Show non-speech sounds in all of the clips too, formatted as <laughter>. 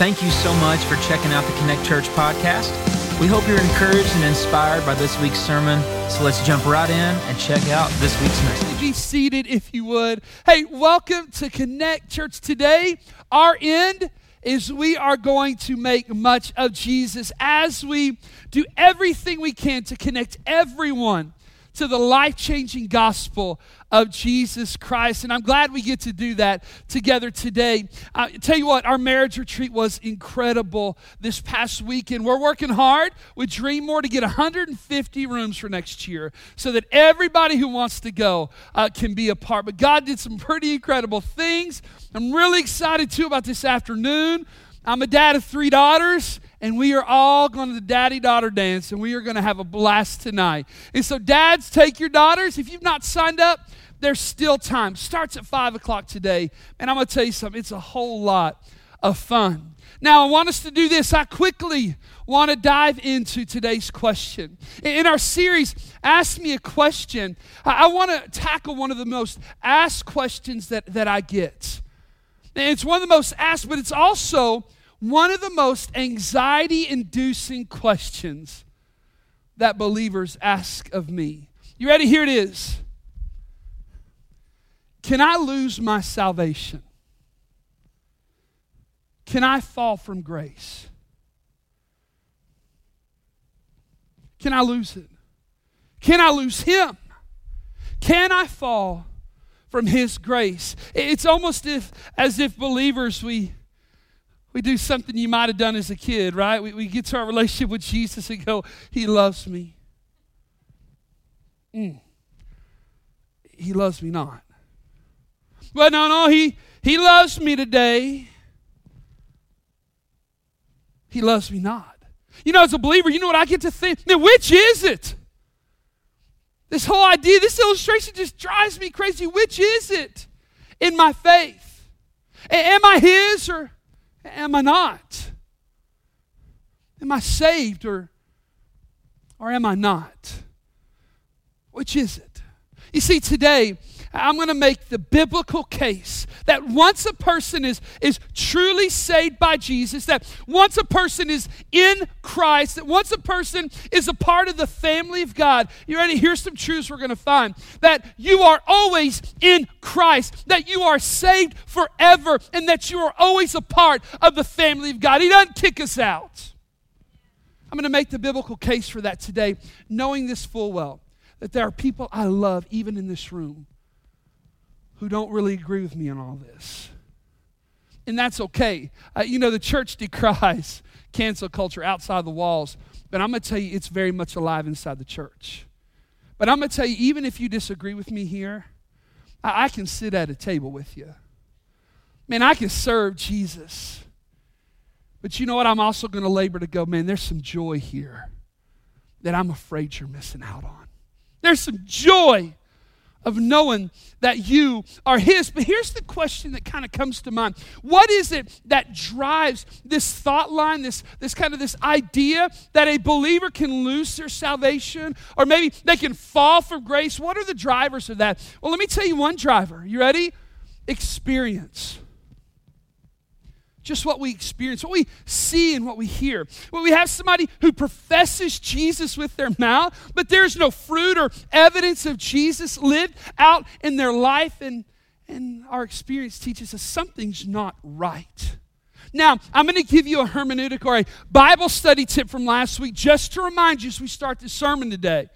Thank you so much for checking out the Connect Church podcast. We hope you're encouraged and inspired by this week's sermon. So let's jump right in and check out this week's message. Be seated if you would. Hey, welcome to Connect Church today. Our end is we are going to make much of Jesus as we do everything we can to connect everyone to the life changing gospel of Jesus Christ. And I'm glad we get to do that together today. I tell you what, our marriage retreat was incredible this past weekend. We're working hard with Dream More to get 150 rooms for next year so that everybody who wants to go uh, can be a part. But God did some pretty incredible things. I'm really excited too about this afternoon. I'm a dad of three daughters, and we are all going to the daddy daughter dance, and we are going to have a blast tonight. And so, dads, take your daughters. If you've not signed up, there's still time. Starts at 5 o'clock today. And I'm going to tell you something, it's a whole lot of fun. Now, I want us to do this. I quickly want to dive into today's question. In our series, Ask Me a Question, I want to tackle one of the most asked questions that, that I get. And it's one of the most asked, but it's also one of the most anxiety inducing questions that believers ask of me. You ready? Here it is. Can I lose my salvation? Can I fall from grace? Can I lose it? Can I lose Him? Can I fall from His grace? It's almost if, as if believers, we, we do something you might have done as a kid, right? We, we get to our relationship with Jesus and go, He loves me. Mm. He loves me not. But no, no, he, he loves me today. He loves me not. You know, as a believer, you know what I get to think? Which is it? This whole idea, this illustration just drives me crazy. Which is it in my faith? Am I His or am I not? Am I saved or, or am I not? Which is it? You see, today, I'm going to make the biblical case that once a person is, is truly saved by Jesus, that once a person is in Christ, that once a person is a part of the family of God, you ready? Here's some truths we're going to find that you are always in Christ, that you are saved forever, and that you are always a part of the family of God. He doesn't kick us out. I'm going to make the biblical case for that today, knowing this full well that there are people I love, even in this room, who don't really agree with me on all this. And that's okay. Uh, you know, the church <laughs> decries cancel culture outside the walls, but I'm going to tell you it's very much alive inside the church. But I'm going to tell you, even if you disagree with me here, I, I can sit at a table with you. Man, I can serve Jesus. But you know what? I'm also going to labor to go, man, there's some joy here that I'm afraid you're missing out on. There's some joy of knowing that you are His. But here's the question that kind of comes to mind What is it that drives this thought line, this, this kind of this idea that a believer can lose their salvation or maybe they can fall from grace? What are the drivers of that? Well, let me tell you one driver. You ready? Experience just what we experience, what we see, and what we hear. When we have somebody who professes Jesus with their mouth, but there's no fruit or evidence of Jesus lived out in their life, and, and our experience teaches us something's not right. Now, I'm going to give you a hermeneutic or a Bible study tip from last week just to remind you as we start this sermon today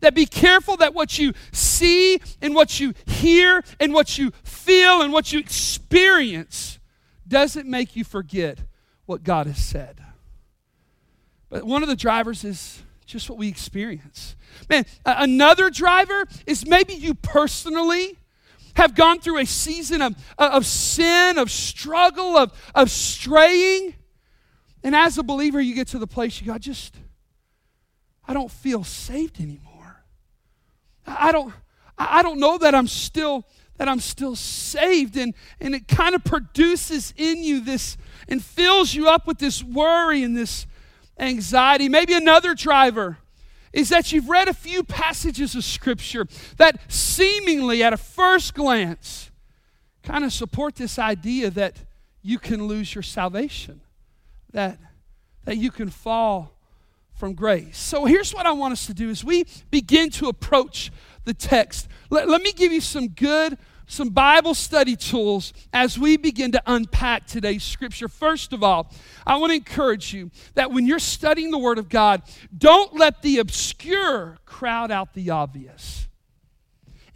that be careful that what you see and what you hear and what you feel and what you experience doesn't make you forget what God has said. But one of the drivers is just what we experience. Man, another driver is maybe you personally have gone through a season of, of sin, of struggle, of, of straying. And as a believer, you get to the place you go, I just, I don't feel saved anymore. I don't, I don't know that I'm still that I'm still saved. And, and it kind of produces in you this and fills you up with this worry and this anxiety. Maybe another driver is that you've read a few passages of Scripture that seemingly, at a first glance, kind of support this idea that you can lose your salvation. that, that you can fall from grace. So here's what I want us to do as we begin to approach the text. Let, let me give you some good some Bible study tools as we begin to unpack today's scripture. First of all, I want to encourage you that when you're studying the Word of God, don't let the obscure crowd out the obvious.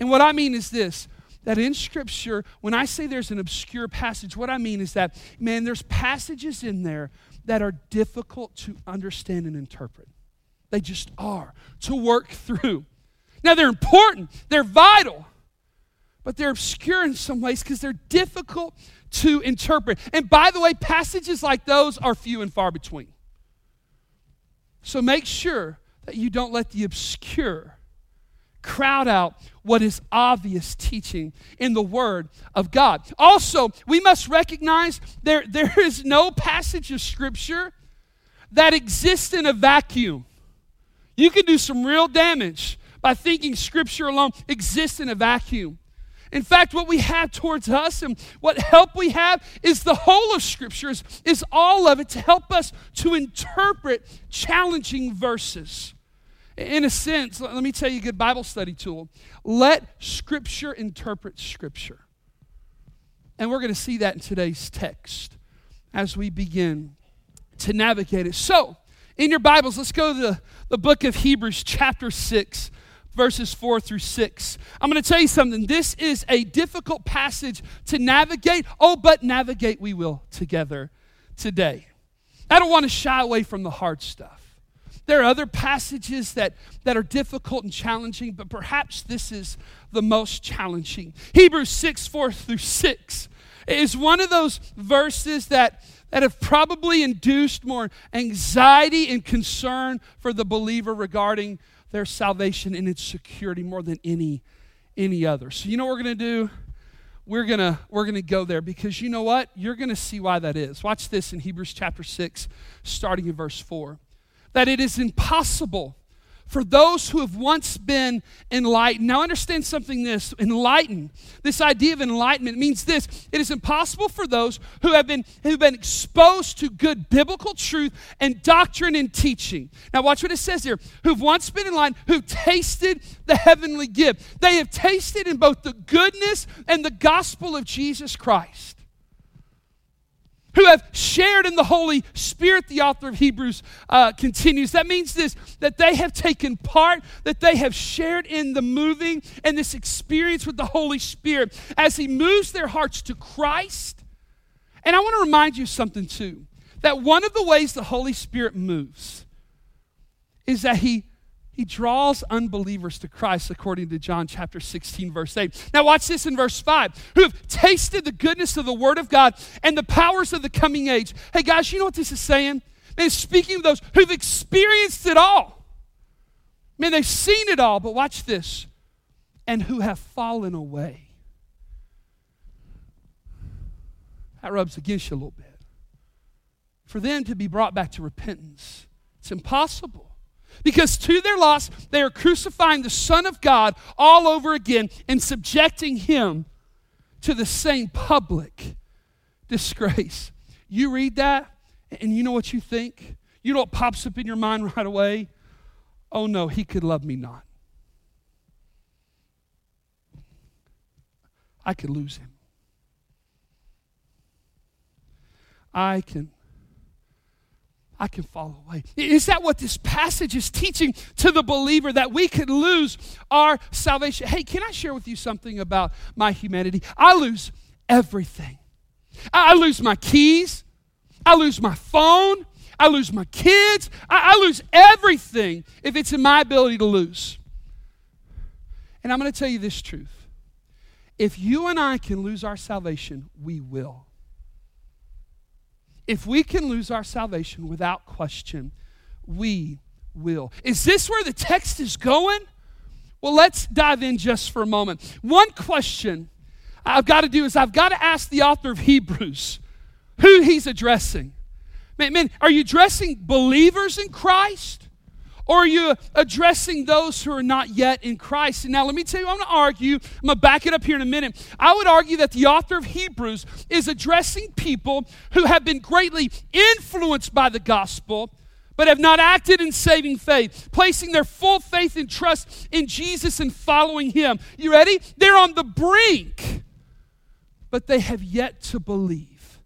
And what I mean is this that in Scripture, when I say there's an obscure passage, what I mean is that, man, there's passages in there that are difficult to understand and interpret. They just are to work <laughs> through. Now, they're important, they're vital but they're obscure in some ways because they're difficult to interpret. And by the way, passages like those are few and far between. So make sure that you don't let the obscure crowd out what is obvious teaching in the Word of God. Also, we must recognize there, there is no passage of Scripture that exists in a vacuum. You can do some real damage by thinking Scripture alone exists in a vacuum. In fact, what we have towards us and what help we have is the whole of Scriptures, is all of it to help us to interpret challenging verses. In a sense, let me tell you a good Bible study tool. Let Scripture interpret Scripture. And we're going to see that in today's text as we begin to navigate it. So, in your Bibles, let's go to the, the book of Hebrews, chapter 6 verses 4 through 6. I'm going to tell you something. This is a difficult passage to navigate. Oh, but navigate we will together today. I don't want to shy away from the hard stuff. There are other passages that, that are difficult and challenging, but perhaps this is the most challenging. Hebrews 6 4 through 6 is one of those verses that, that have probably induced more anxiety and concern for the believer regarding their salvation and its security more than any any other. So you know what we're going to do? We're going to we're going to go there because you know what? You're going to see why that is. Watch this in Hebrews chapter 6 starting in verse 4. That it is impossible for those who have once been enlightened. Now, understand something this enlightened, this idea of enlightenment means this it is impossible for those who have been, who've been exposed to good biblical truth and doctrine and teaching. Now, watch what it says here who've once been enlightened, who've tasted the heavenly gift. They have tasted in both the goodness and the gospel of Jesus Christ who have shared in the Holy Spirit, the author of Hebrews uh, continues. That means this that they have taken part, that they have shared in the moving and this experience with the Holy Spirit as He moves their hearts to Christ. And I want to remind you something too that one of the ways the Holy Spirit moves is that He he draws unbelievers to Christ according to John chapter 16, verse 8. Now, watch this in verse 5 who have tasted the goodness of the Word of God and the powers of the coming age. Hey, guys, you know what this is saying? Man, speaking of those who've experienced it all. Man, they've seen it all, but watch this and who have fallen away. That rubs against you a little bit. For them to be brought back to repentance, it's impossible. Because to their loss, they are crucifying the Son of God all over again and subjecting him to the same public disgrace. You read that, and you know what you think? You know what pops up in your mind <laughs> right away? Oh no, he could love me not. I could lose him. I can I can fall away. Is that what this passage is teaching to the believer that we could lose our salvation? Hey, can I share with you something about my humanity? I lose everything. I lose my keys, I lose my phone, I lose my kids, I, lose everything if it's in my ability to lose. And I'm going to tell you this truth. If you and I can lose our salvation, we will. If we can lose our salvation without question, we will. Is this where the text is going? Well, let's dive in just for a moment. One question I've got to do is I've got to ask the author of Hebrews who he's addressing. Man, man, are you addressing believers in Christ? Or are you addressing those who are not yet in Christ? And now let me tell you, I'm going to argue, I'm going to back it up here in a minute. I would argue that the author of Hebrews is addressing people who have been greatly influenced by the gospel, but have not acted in saving faith, placing their full faith and trust in Jesus and following Him. You ready? They're on the brink, but they have yet to believe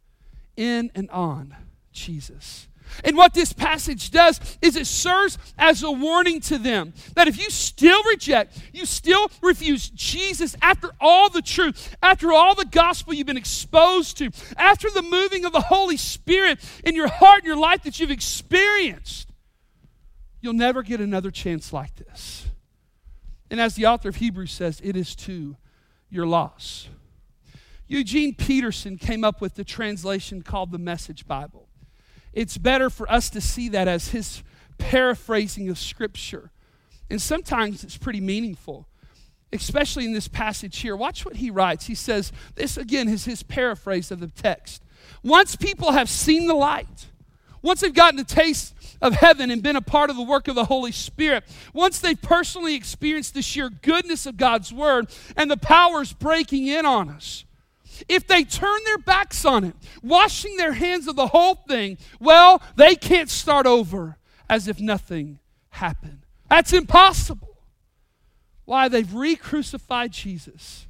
in and on Jesus. And what this passage does is it serves as a warning to them that if you still reject, you still refuse Jesus after all the truth, after all the gospel you've been exposed to, after the moving of the Holy Spirit in your heart and your life that you've experienced, you'll never get another chance like this. And as the author of Hebrews says, it is to your loss. Eugene Peterson came up with the translation called the Message Bible it's better for us to see that as his paraphrasing of Scripture. And sometimes it's pretty meaningful, especially in this passage here. Watch what he writes. He says, This again is his paraphrase of the text. Once people have seen the light, once they've gotten a taste of heaven and been a part of the work of the Holy Spirit, once they've personally experienced the sheer goodness of God's Word and the powers breaking in on us, if they turn their backs on it, washing their hands of the whole thing, well, they can't start over as if nothing happened. That's impossible. Why? They've re crucified Jesus.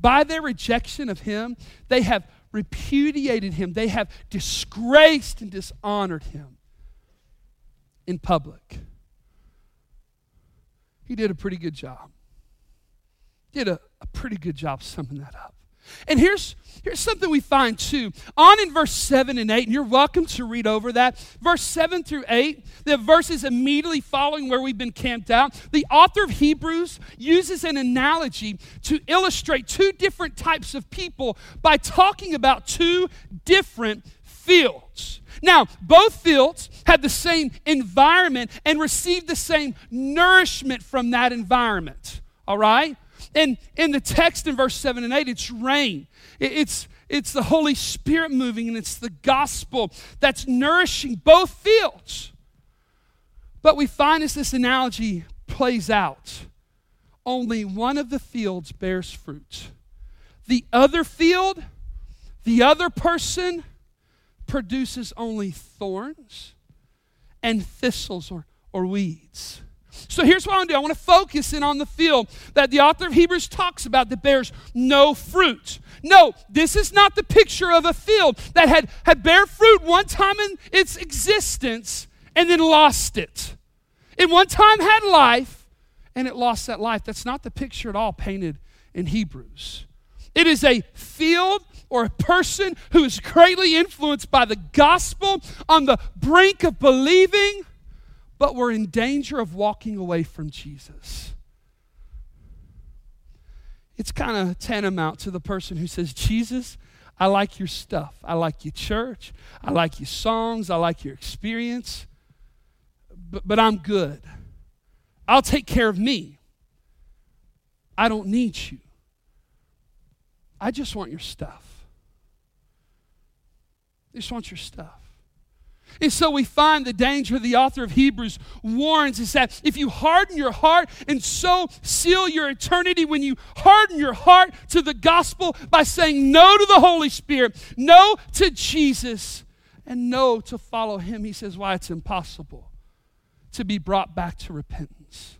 By their rejection of him, they have repudiated him, they have disgraced and dishonored him in public. He did a pretty good job. Did a, a pretty good job summing that up. And here's, here's something we find too. On in verse 7 and 8, and you're welcome to read over that. Verse 7 through 8, the verses immediately following where we've been camped out, the author of Hebrews uses an analogy to illustrate two different types of people by talking about two different fields. Now, both fields had the same environment and received the same nourishment from that environment. All right? And in the text in verse 7 and 8, it's rain. It's, it's the Holy Spirit moving, and it's the gospel that's nourishing both fields. But we find as this analogy plays out, only one of the fields bears fruit. The other field, the other person, produces only thorns and thistles or, or weeds. So here's what I want to do I want to focus in on the field that the author of Hebrews talks about that bears no fruit. No, this is not the picture of a field that had, had bare fruit one time in its existence and then lost it. It one time had life and it lost that life. That's not the picture at all painted in Hebrews. It is a field or a person who is greatly influenced by the gospel on the brink of believing but we're in danger of walking away from Jesus. It's kind of tantamount to the person who says, Jesus, I like your stuff. I like your church. I like your songs. I like your experience. But, but I'm good. I'll take care of me. I don't need you. I just want your stuff. I just want your stuff. And so we find the danger the author of Hebrews warns is that if you harden your heart and so seal your eternity, when you harden your heart to the gospel by saying no to the Holy Spirit, no to Jesus, and no to follow Him, he says, why it's impossible to be brought back to repentance.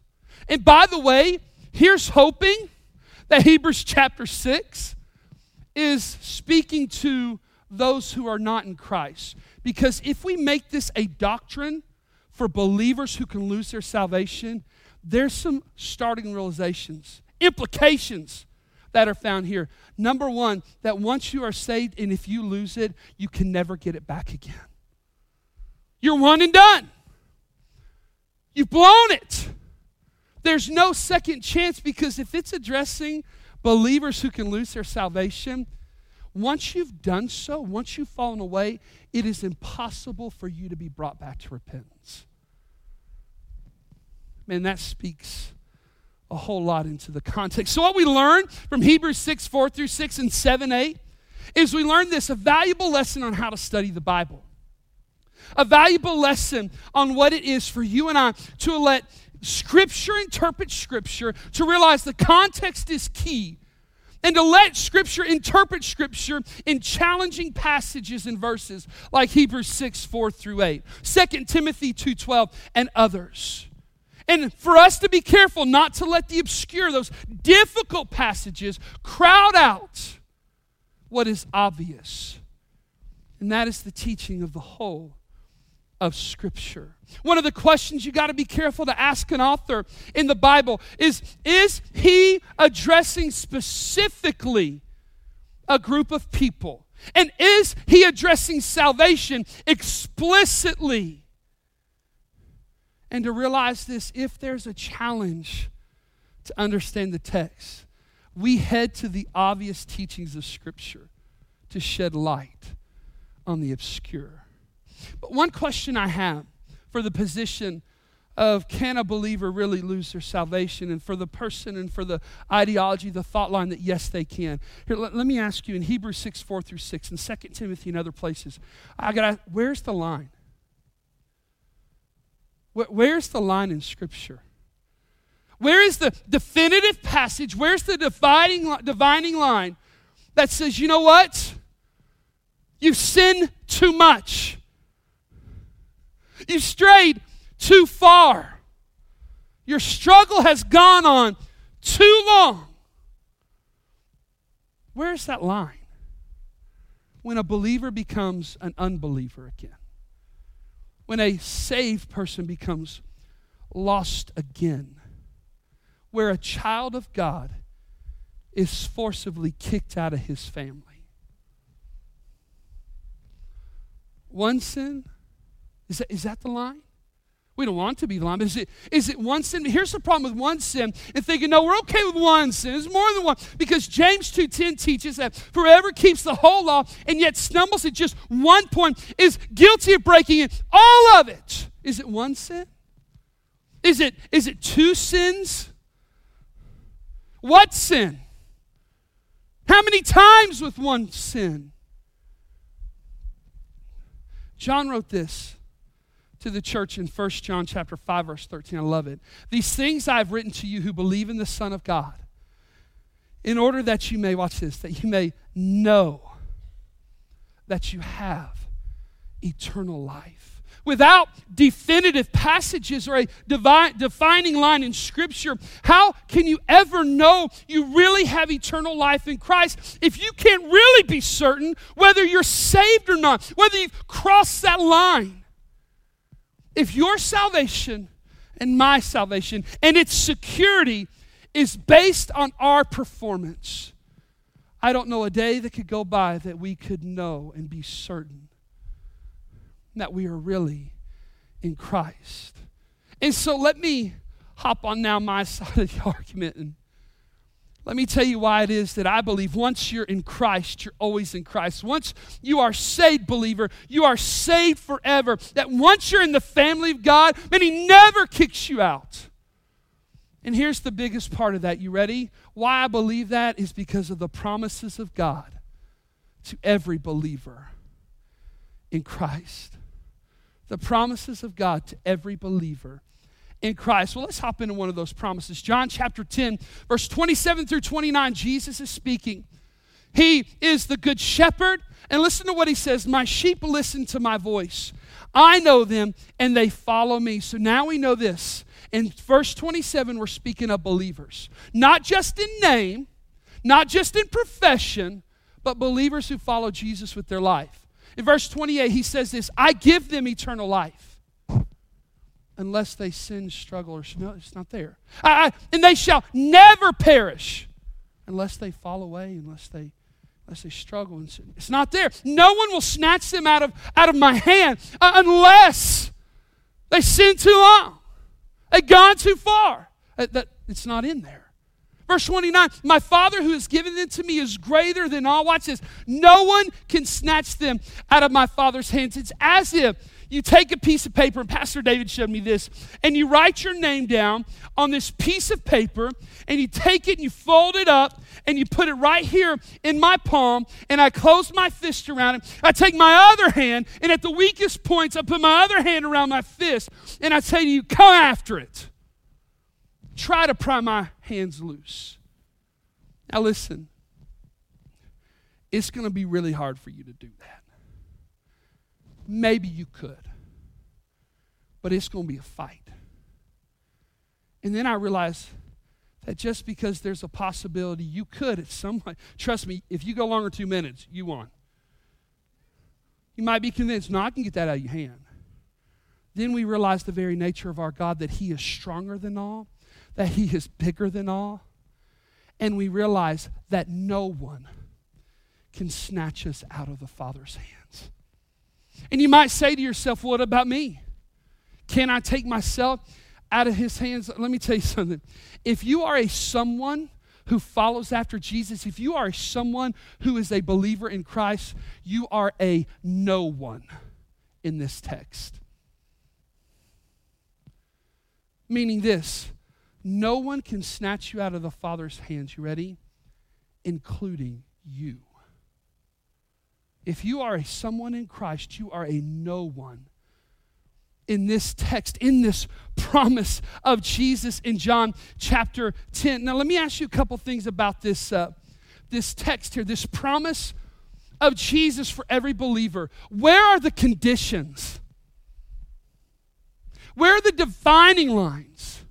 And by the way, here's hoping that Hebrews chapter 6 is speaking to those who are not in Christ. Because if we make this a doctrine for believers who can lose their salvation, there's some starting realizations, implications that are found here. Number one, that once you are saved and if you lose it, you can never get it back again. You're one and done. You've blown it. There's no second chance because if it's addressing believers who can lose their salvation, once you've done so, once you've fallen away, it is impossible for you to be brought back to repentance. Man, that speaks a whole lot into the context. So, what we learn from Hebrews 6 4 through 6 and 7 8 is we learn this a valuable lesson on how to study the Bible. a valuable lesson on what it is for you and I to let Scripture interpret Scripture, to realize the context is key, and to let Scripture interpret Scripture in challenging passages and verses like Hebrews 6 4 through 8, 2 Timothy 2 12, and others. And for us to be careful not to let the obscure, those difficult passages, crowd out what is obvious. And that is the teaching of the whole of Scripture. One of the questions you got to be careful to ask an author in the Bible is Is he addressing specifically a group of people? And is he addressing salvation explicitly? And to realize this, if there's a challenge to understand the text, we head to the obvious teachings of Scripture to shed light on the obscure. But one question I have for the position of can a believer really lose their salvation and for the person and for the ideology the thought line that yes they can. Here let, let me ask you in hebrews 6 4 through 6 and 2 timothy and other places i gotta where's the line? Where, where's the line in scripture? Where is the definitive passage? Where's the dividing divining line that says you know what? You've sinned too much You've strayed too far. Your struggle has gone on too long. Where's that line? When a believer becomes an unbeliever again. When a saved person becomes lost again. Where a child of God is forcibly kicked out of his family. One sin, is that, is that the line? We don't want to be the line. Is it, is it one sin? Here's the problem with one sin and thinking, no, we're okay with one sin. It's more than one. Because James 2.10 teaches that whoever keeps the whole law and yet stumbles at just one point is guilty of breaking it. All of it. Is it one sin? Is it, is it two sins? What sin? How many times with one sin? John wrote this to the church in 1 John chapter 5 verse 13. I love it. These things I have written to you who believe in the Son of God, in order that you may watch this, that you may know that you have eternal life. Without definitive passages or a divine, defining line in Scripture, how can you ever know you really have eternal life in Christ if you can't really be certain whether you're saved or not, whether you've crossed that line? If your salvation and my salvation and its security is based on our performance, I don't know a day that could go by that we could know and be certain that we are really in Christ. And so let me hop on now my <laughs> side of the argument and let me tell you why it is that I believe once you're in Christ, you're always in Christ. Once you are saved, believer, you are saved forever. That once you're in the family of God, man, He never kicks you out. And here's the biggest part of that. You ready? Why I believe that is because of the promises of God to every believer in Christ. The promises of God to every believer in Christ. Well, let's hop into one of those promises. John chapter 10, verse 27 through 29, Jesus is speaking. He is the good shepherd. And listen to what he says My sheep listen to my voice. I know them and they follow me. So now we know this. In verse 27, we're speaking of believers, not just in name, not just in profession, but believers who follow Jesus with their life. In verse 28, he says this I give them eternal life unless they sin, struggle, or no, it's not there. I, I, and they shall never perish unless they fall away, unless they unless they struggle and sin. It's not there. No one will snatch them out of out of my hand uh, unless they sin too long, they've gone too far. Uh, that it's not in there. Verse 29 My Father who has given them to me is greater than all. Watch this. No one can snatch them out of my Father's hands. It's as if you take a piece of paper, and Pastor David showed me this, and you write your name down on this piece of paper, and you take it and you fold it up, and you put it right here in my palm, and I close my fist around it. I take my other hand, and at the weakest points, I put my other hand around my fist, and I say to you, Come after it. Try to pry my hands loose. Now, listen, it's going to be really hard for you to do that. Maybe you could, but it's going to be a fight. And then I realized that just because there's a possibility you could at some point, trust me, if you go longer two minutes, you won. You might be convinced, no, I can get that out of your hand. Then we realize the very nature of our God that He is stronger than all, that He is bigger than all. And we realize that no one can snatch us out of the Father's hands. And you might say to yourself, What about me? Can I take myself out of his hands? Let me tell you <laughs> something. If you are a someone who follows after Jesus, if you are someone who is a believer in Christ, you are a no one in this text. Meaning this no one can snatch you out of the Father's hands. You ready? Including you. If you are a someone in Christ, you are a no one. In this text, in this promise of Jesus in John chapter 10. Now, let me ask you a couple things about this, uh, this text here, this promise of Jesus for every believer. Where are the conditions? Where are the defining lines?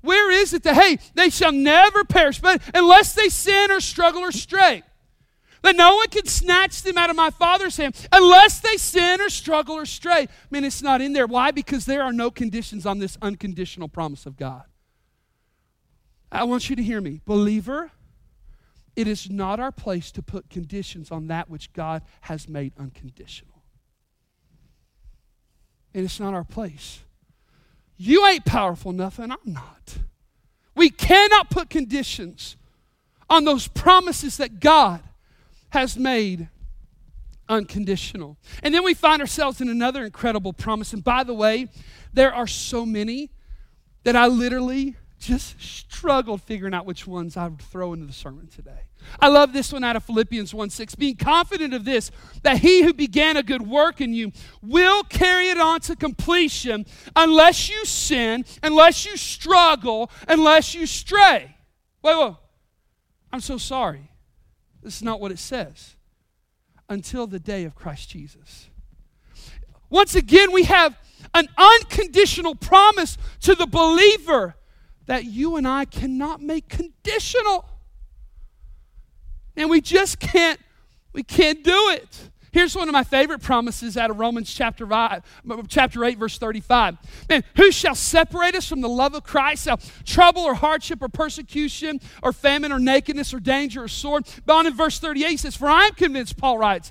Where is it that, hey, they shall never perish, but unless they sin or struggle or stray? That no one can snatch them out of my Father's hand unless they sin or struggle or stray. I mean, it's not in there. Why? Because there are no conditions on this unconditional promise of God. I want you to hear me. Believer, it is not our place to put conditions on that which God has made unconditional. And it's not our place. You ain't powerful enough, and I'm not. We cannot put conditions on those promises that God has made unconditional. And then we find ourselves in another incredible promise. And by the way, there are so many that I literally just struggled figuring out which ones I would throw into the sermon today. I love this one out of Philippians 1 6. Being confident of this, that he who began a good work in you will carry it on to completion unless you sin, unless you struggle, unless you stray. Wait, wait. I'm so sorry. This is not what it says. Until the day of Christ Jesus. Once again, we have an unconditional promise to the believer that you and I cannot make conditional. And we just can't, we can't do it. Here's one of my favorite promises out of Romans chapter, five, chapter 8, verse 35. Man, who shall separate us from the love of Christ? Shall trouble or hardship or persecution or famine or nakedness or danger or sword? But on in verse 38, he says, For I am convinced, Paul writes,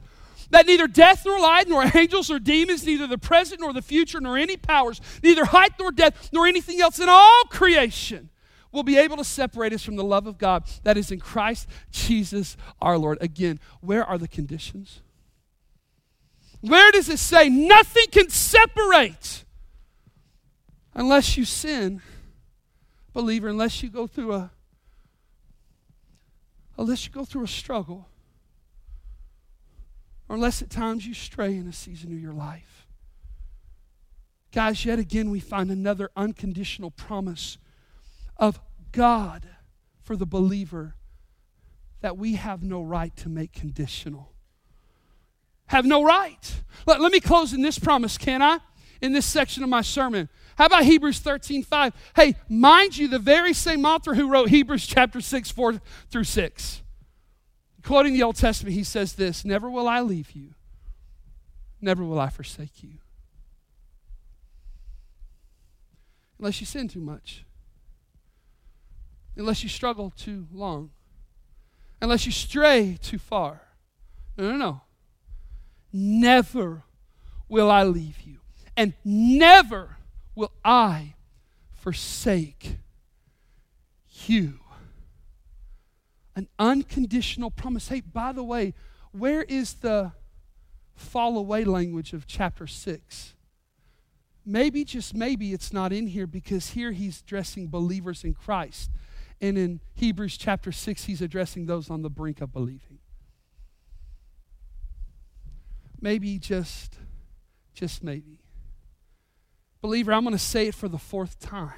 that neither death nor life, nor angels nor demons, neither the present nor the future, nor any powers, neither height nor depth, nor anything else in all creation will be able to separate us from the love of God that is in Christ Jesus our Lord. Again, where are the conditions? Where does it say nothing can separate unless you sin, believer, unless you go through a unless you go through a struggle, or unless at times you stray in a season of your life. Guys, yet again we find another unconditional promise of God for the believer that we have no right to make conditional have no right. Let, let me close in this promise, can I? In this section of my sermon. How about Hebrews 13, 5? Hey, mind you, the very same author who wrote Hebrews chapter 6, 4 through 6. Quoting the Old Testament, he says this Never will I leave you, never will I forsake you. Unless you sin too much, unless you struggle too long, unless you stray too far. No, no, no. Never will I leave you, and never will I forsake you. an unconditional promise. Hey, by the way, where is the fall away language of chapter 6? Maybe, just maybe, it's not in here because here he's addressing believers in Christ. And in Hebrews chapter 6, he's addressing those on the brink of believing. Maybe just, just maybe. Believer, I'm going to say it for the fourth time.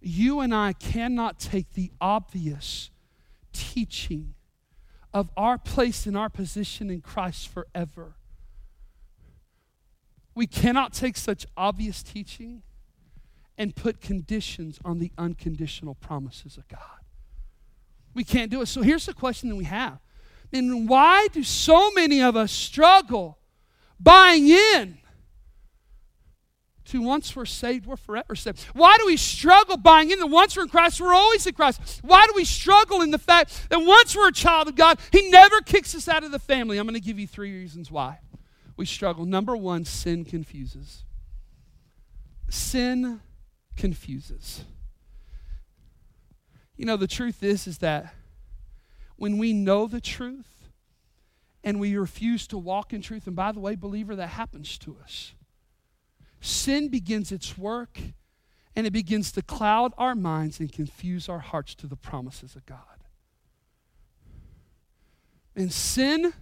You and I cannot take the obvious teaching of our place and our position in Christ forever. We cannot take such obvious teaching and put conditions on the unconditional promises of God. We can't do it. So here's the question that we have. And why do so many of us struggle buying in to once we're saved, we're forever saved. Why do we struggle buying in that once we're in Christ, we're always in Christ? Why do we struggle in the fact that once we're a child of God, He never kicks us out of the family? I'm going to give you three reasons why we struggle. Number one, sin confuses. Sin confuses. You know, the truth is, is that when we know the truth and we refuse to walk in truth, and by the way, believer, that happens to us sin begins its work and it begins to cloud our minds and confuse our hearts to the promises of God. And sin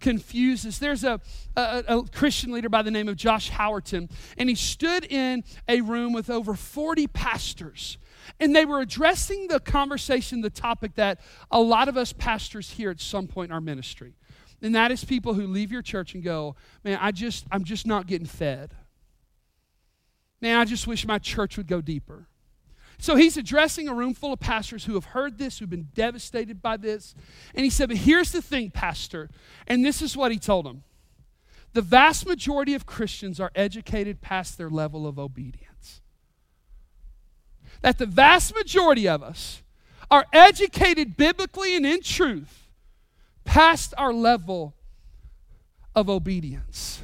confuses. There's a, a, a, Christian leader by the name of Josh Howerton, and he stood in a room with over 40 pastors. And they were addressing the conversation, the topic that a lot of us pastors hear at some point in our ministry. And that is people who leave your church and go, Man, I just, I'm just not getting fed. Man, I just wish my church would go deeper. So he's addressing a room full of pastors who have heard this, who've been devastated by this. And he said, But here's the thing, Pastor. And this is what he told them the vast majority of Christians are educated past their level of obedience. That the vast majority of us are educated biblically and in truth past our level of obedience.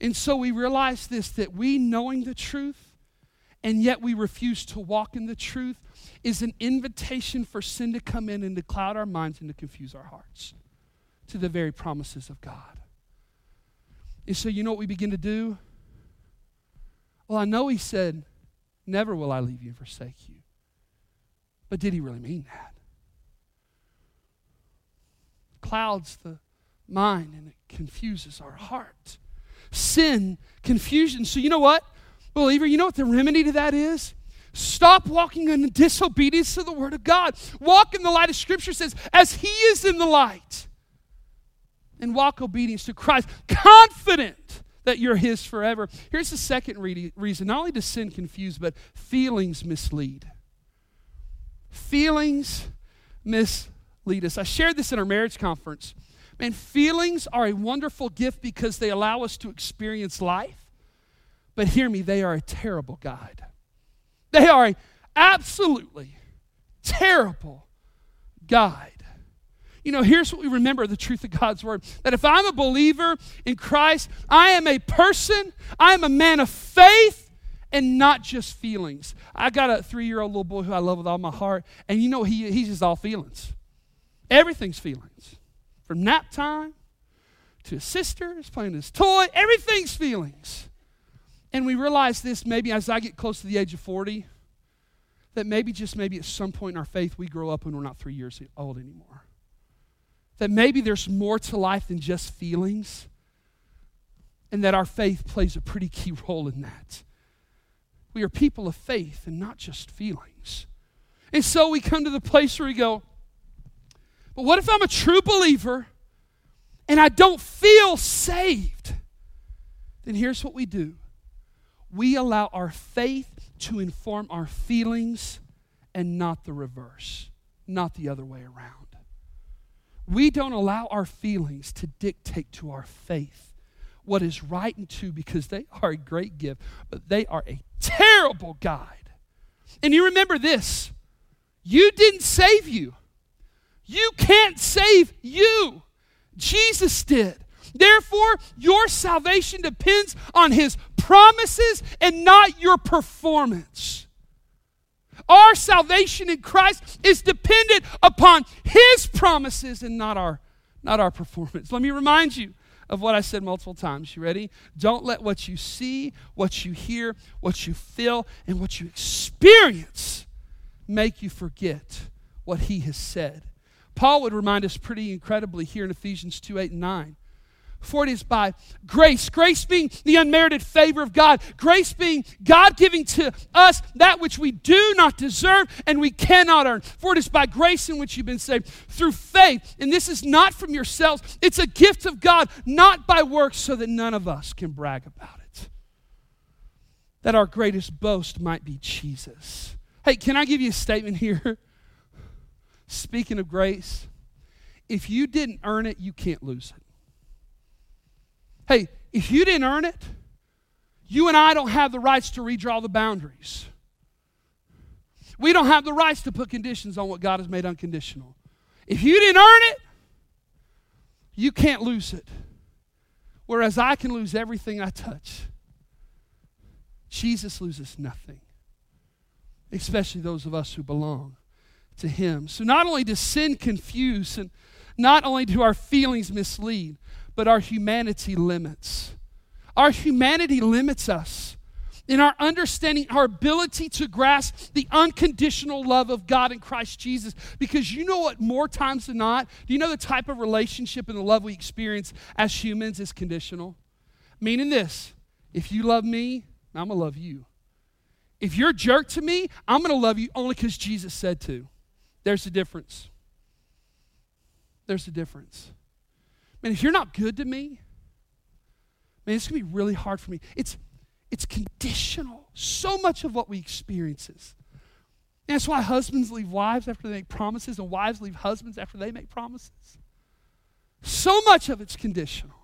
And so we realize this that we knowing the truth and yet we refuse to walk in the truth is an invitation for sin to come in and to cloud our minds and to confuse our hearts to the very promises of God. And so, you know what we begin to do? Well, I know he said, Never will I leave you and forsake you. But did he really mean that? Clouds the mind and it confuses our heart sin, confusion. So, you know what, believer, you know what the remedy to that is? Stop walking in disobedience to the Word of God. Walk in the light of Scripture says, as He is in the light. And walk obedience to Christ, confident that you're His forever. Here's the second re- reason not only does sin confuse, but feelings mislead. Feelings mislead us. I shared this in our marriage conference. Man, feelings are a wonderful gift because they allow us to experience life. But hear me, they are a terrible guide. They are a absolutely terrible guide. You know, here's what we remember the truth of God's word that if I'm a believer in Christ, I am a person, I am a man of faith and not just feelings. I got a three year old little boy who I love with all my heart, and you know, he, he's just all feelings. Everything's feelings. From nap time to his sisters, playing his toy, everything's feelings. And we realize this maybe as I get close to the age of 40, that maybe just maybe at some point in our faith we grow up when we're not three years old anymore. That maybe there's more to life than just feelings, and that our faith plays a pretty key <laughs> role in that. We are people of faith and not just feelings. And so we come to the place where we go, but what if I'm a true believer and I don't feel saved? Then here's what we do we allow our faith to inform our feelings and not the reverse, not the other way around. We don't allow our feelings to dictate to our faith what is right and true because they are a great gift, but they are a terrible guide. And you remember this you didn't save you. You can't save you. Jesus did. Therefore, your salvation depends on his promises and not your performance. Our salvation in Christ is dependent upon His promises and not our, not our <laughs> performance. Let me remind you of what I said multiple times. You ready? Don't let what you see, what you hear, what you feel, and what you experience make you forget what He has said. Paul would remind us pretty incredibly here in Ephesians 2 8 and 9. For it is by grace, grace being the unmerited favor of God, grace being God giving to us that which we do not deserve and we cannot earn. For it is by grace in which you've been saved through faith. And this is not from yourselves, it's a gift of God, not by works, so that none of us can brag about it. That our greatest boast might be Jesus. Hey, can I give you a statement here? <laughs> Speaking of grace, if you didn't earn it, you can't lose it. Hey, if you didn't earn it, you and I don't have the rights to redraw the boundaries. We don't have the rights to put conditions on what God has made unconditional. If you didn't earn it, you can't lose it. Whereas I can lose everything I touch. Jesus loses nothing, especially those of us who belong to Him. So not only does sin confuse, and not only do our feelings mislead, but our humanity limits. Our humanity limits us in our understanding, our ability to grasp the unconditional love of God in Christ Jesus. Because you know what, more times than not, do you know the type of relationship and the love we experience as humans is conditional? Meaning this if you love me, I'm to love you. If you're a jerk to me, I'm to love you only because Jesus said to. There's a difference. There's a difference. Man, if you're not good to me, man, it's going to be really hard for me. It's, it's conditional. So much of what we experience is. And that's why husbands leave wives after they make promises, and wives leave husbands after they make promises. So much of it's conditional.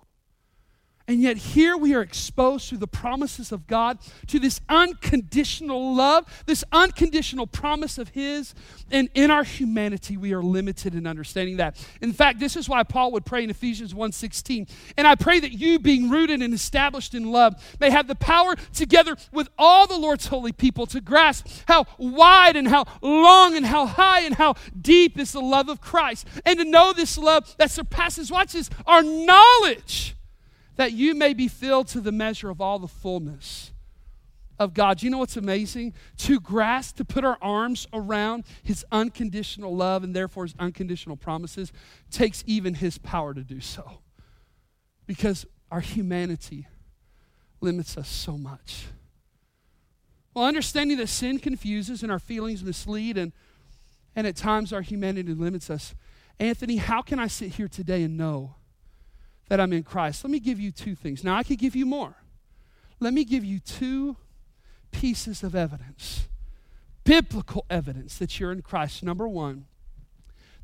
And yet, here we are exposed through the promises of God, to this unconditional love, this unconditional promise of His. And in our humanity, we are limited in understanding that. In fact, this is why Paul would pray in Ephesians 1:16. And I pray that you, being rooted and established in love, may have the power together with all the Lord's holy people to grasp how wide and how long and how high and how deep is the love of Christ. And to know this love that surpasses, watch this, our knowledge that you may be filled to the measure of all the fullness of God. You know what's amazing? To grasp, to put our arms around His unconditional love and therefore His unconditional promises takes even His power to do so. Because our humanity limits us so much. Well, understanding that sin confuses and our feelings mislead, and, and at times our humanity limits us. Anthony, how can I sit here today and know? That I'm in Christ. Let me give you two things. Now, I could give you more. Let me give you two pieces of evidence, biblical evidence that you're in Christ. Number one,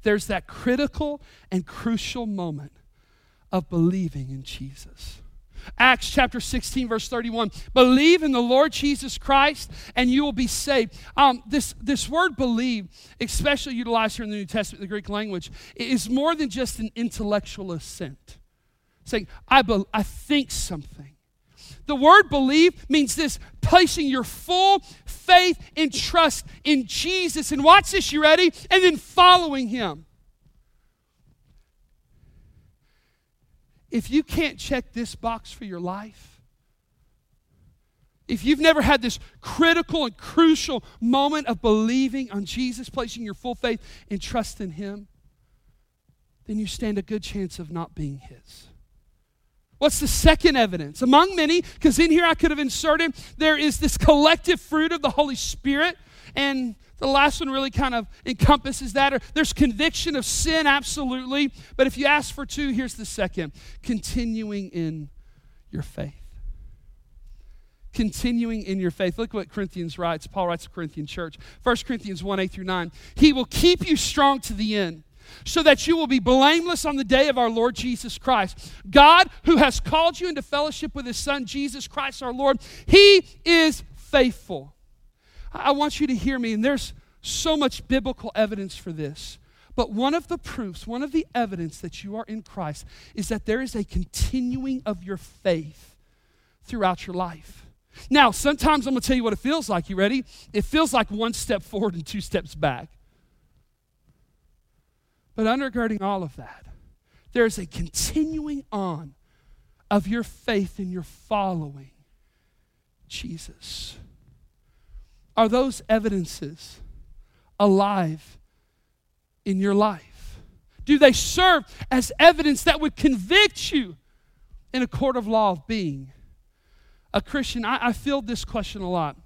there's that critical and crucial moment of believing in Jesus. Acts chapter 16, verse 31. Believe in the Lord Jesus Christ and you will be saved. Um, this, this word believe, especially utilized here in the New Testament, the Greek language, is more than just an intellectual assent saying, I, be- I think something. The word believe means this placing your full faith and trust in Jesus. And watch this, you ready? And then following him. If you can't check this box for your life, if you've never had this critical and crucial moment of believing on Jesus, placing your full faith and trust in Him, then you stand a good chance of not being His. What's the second evidence? Among many, because in here I could have inserted, there is this collective fruit of the Holy Spirit. And the last one really kind of encompasses that. There's conviction of sin, absolutely. But if you ask for two, here's the second continuing in your faith. Continuing in your faith. Look what Corinthians writes. Paul writes to Corinthian church. 1 Corinthians 1 8 through 9. He will keep you strong to the end so that you will be blameless on the day of our Lord Jesus Christ. God, who has called you into fellowship with his Son, Jesus Christ our Lord, he is faithful. I want you to hear me, and there's so much biblical evidence for this. But one of the proofs, one of the evidence that you are in Christ is that there is a continuing of your faith throughout your life. Now, sometimes I'm going to tell you what it feels like. You ready? It feels like one step forward and two steps back. But undergirding all of that, there's a continuing on of your faith and your following Jesus. Are those evidences alive in your life? Do they serve as evidence that would convict you in a court of law of being a Christian? I, I feel this question a lot.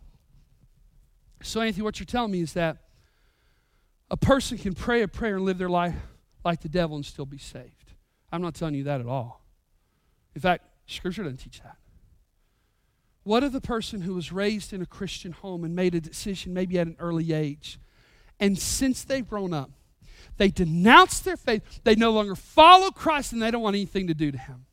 So, Anthony, what you're telling me is that a person can pray a prayer and live their life like the devil and still be saved. I'm not telling you that at all. In fact, Scripture doesn't teach that. What of the person who was raised in a Christian home and made a decision maybe at an early age, and since they've grown up, they denounce their faith, they no longer follow Christ, and they don't want anything to do to Him?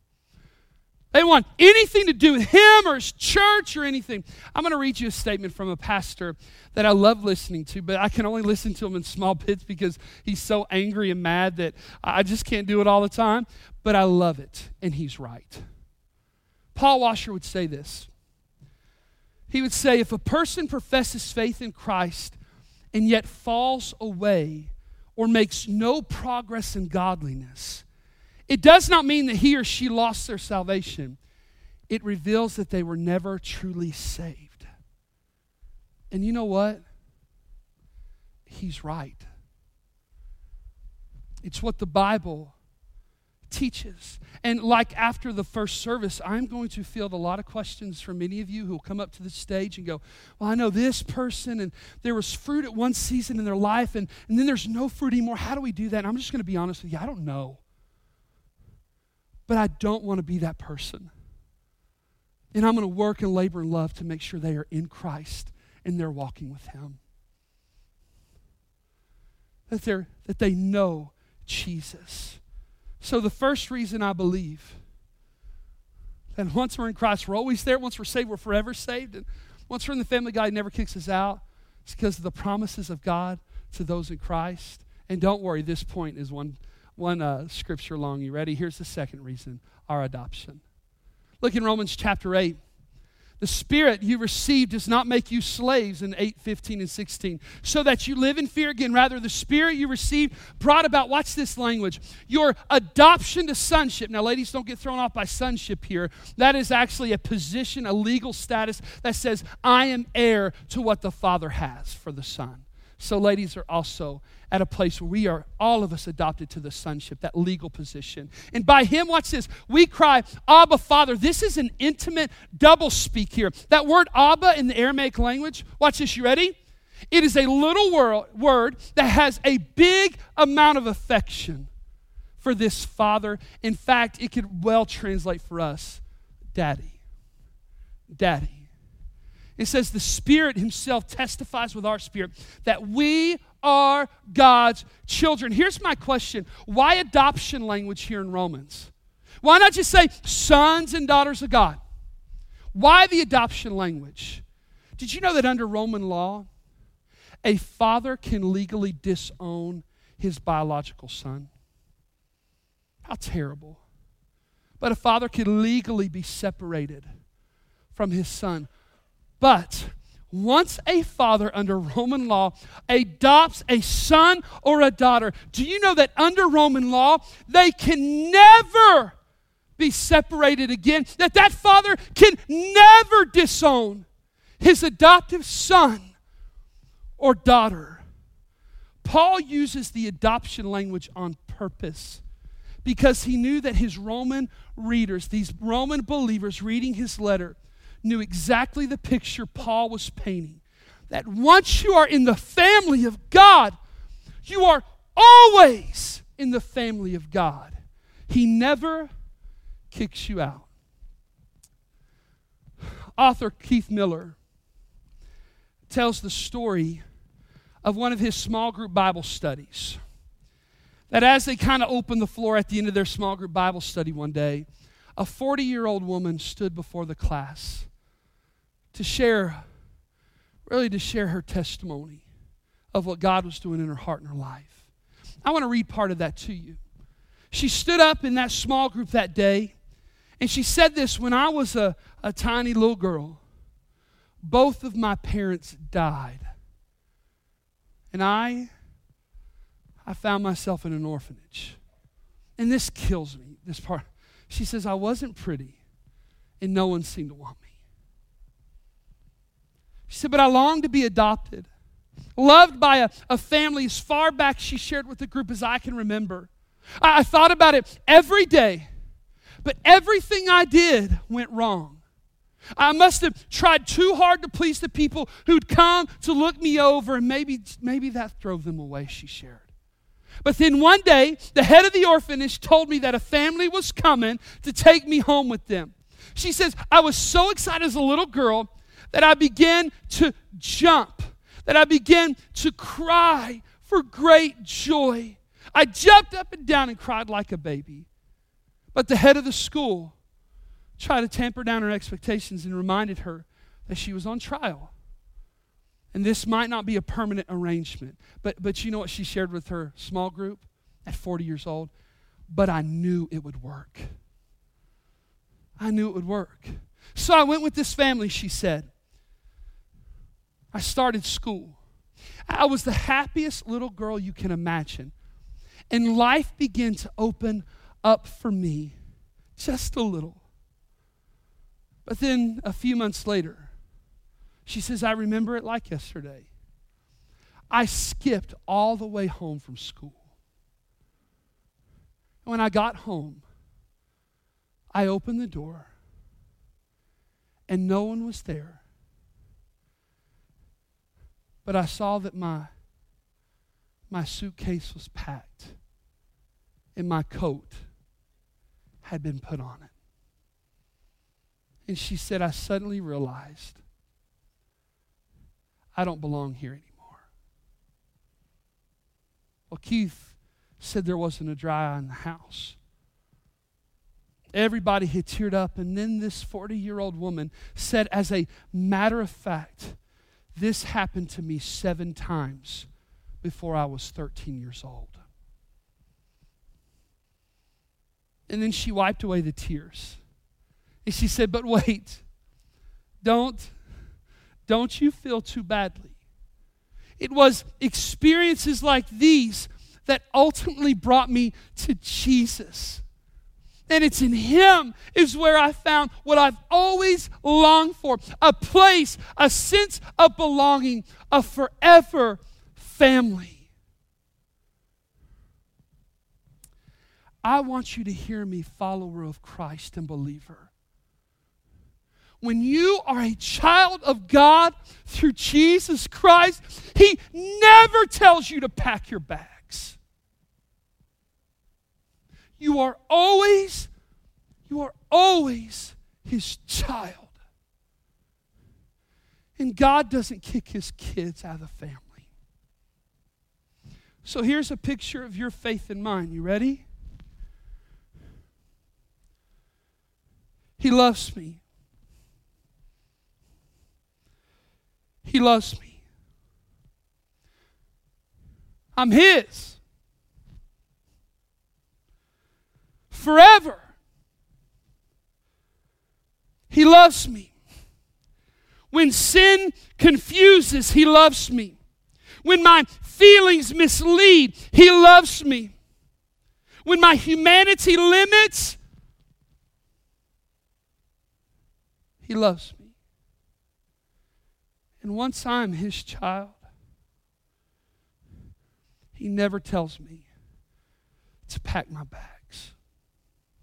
They want anything to do with him or his church or anything. I'm going to read you a statement from a pastor that I love listening to, but I can only listen to him in small bits because he's so angry and mad that I just can't do it all the time. But I love it, and he's right. Paul Washer would say this. He would say, if a person professes faith in Christ and yet falls away or makes no progress in godliness, it does not mean that he or she lost their salvation, it reveals that they were never truly saved. And you know what? He's right. It's what the Bible teaches. And like after the first service, I'm going to field a lot of questions from many of you who will come up to the stage and go, Well, I know this person, and there was fruit at one season in their life, and, and then there's no fruit anymore. How do we do that? And I'm just going to be honest with you, I don't know. But I don't want to be that person. And I'm going to work and labor and love to make sure they are in Christ and they're walking with Him. That, they're, that they know Jesus. So, the first reason I believe that once we're in Christ, we're always there. Once we're saved, we're forever saved. And once we're in the family, God never kicks us out. It's because of the promises of God to those in Christ. And don't worry, this point is one one uh, scripture long. You ready? Here's the second reason our adoption. Look in Romans chapter 8. The spirit you received does not make you slaves in 8, 15, and 16, so that you live in fear again. Rather, the spirit you received brought about, watch this language, your adoption to sonship. Now, ladies, don't get thrown off by sonship here. That is actually a position, a legal status that says, I am heir to what the Father has for the Son. So, ladies are also at a place where we are, all of us, adopted to the sonship, that legal position. And by Him, watch this, we cry, Abba, Father. This is an intimate double speak here. That word Abba in the Aramaic language, watch this, you ready? It is a little word that has a big amount of affection for this Father. In fact, it could well translate for us Daddy. Daddy. It says the Spirit Himself testifies with our spirit that we are God's children. Here's my question Why adoption language here in Romans? Why not just say sons and daughters of God? Why the adoption language? Did you know that under Roman law, a father can legally disown his biological son? How terrible. But a father can legally be separated from his son. But once a father under Roman law adopts a son or a daughter, do you know that under Roman law, they can never be separated again? That that father can never disown his adoptive son or daughter. Paul uses the adoption language on purpose because he knew that his Roman readers, these Roman believers reading his letter, knew exactly the picture Paul was painting. That once you are in the family of God, you are always in the family of God. He never kicks you out. Author Keith Miller tells the story of one of his small group Bible studies. That as they kind of opened the floor at the end of their small group Bible study one day, a 40 year old woman stood before the class to share, really to share her testimony of what God was doing in her heart and her life. I want to read part of that to you. She stood up in that small group that day and she said this when I was a, a tiny little girl, both of my parents died. And I I found myself in an orphanage. And this kills me, this part. She says, I wasn't pretty, and no one seemed to want me. She said, But I longed to be adopted, loved by a, a family as far back she shared with the group as I can remember. I, I thought about it every day, but everything I did went wrong. I must have tried too hard to please the people who'd come to look me over, and maybe, maybe that drove them away, she shared. But then one day, the head of the orphanage told me that a family was coming to take me home with them. She says, I was so excited as a little girl that I began to jump, that I began to cry for great joy. I jumped up and down and cried like a baby. But the head of the school tried to tamper down her expectations and reminded her that she was on trial. And this might not be a permanent arrangement. But, but you know what she shared with her small group at 40 years old? But I knew it would work. I knew it would work. So I went with this family, she said. I started school. I was the happiest little girl you can imagine. And life began to open up for me just a little. But then a few months later, she says, I remember it like yesterday. I skipped all the way home from school. When I got home, I opened the door and no one was there. But I saw that my, my suitcase was packed and my coat had been put on it. And she said, I suddenly realized I don't belong here anymore. Well, Keith said there wasn't a dry eye in the house. Everybody had teared up, and then this 40 year old woman said, as a matter of fact, this happened to me seven times before I was 13 years old. And then she wiped away the tears. And she said, But wait, don't don't you feel too badly. It was experiences like these that ultimately brought me to Jesus. And it's in Him is where I found what I've always longed for a place, a sense of belonging, a forever family. I want you to hear me, follower of Christ and believer when you are a child of God through Jesus Christ, He never tells you to pack your bags. You are always, you are always His child. And God doesn't kick His kids out of the family. So here's a picture of your faith and mine. You ready? He loves me. He loves me. I'm His. Forever. He loves me. When sin confuses, He loves me. When my feelings mislead, He loves me. When my humanity limits, He loves me. And once I'm his child, he never tells me to pack my bags.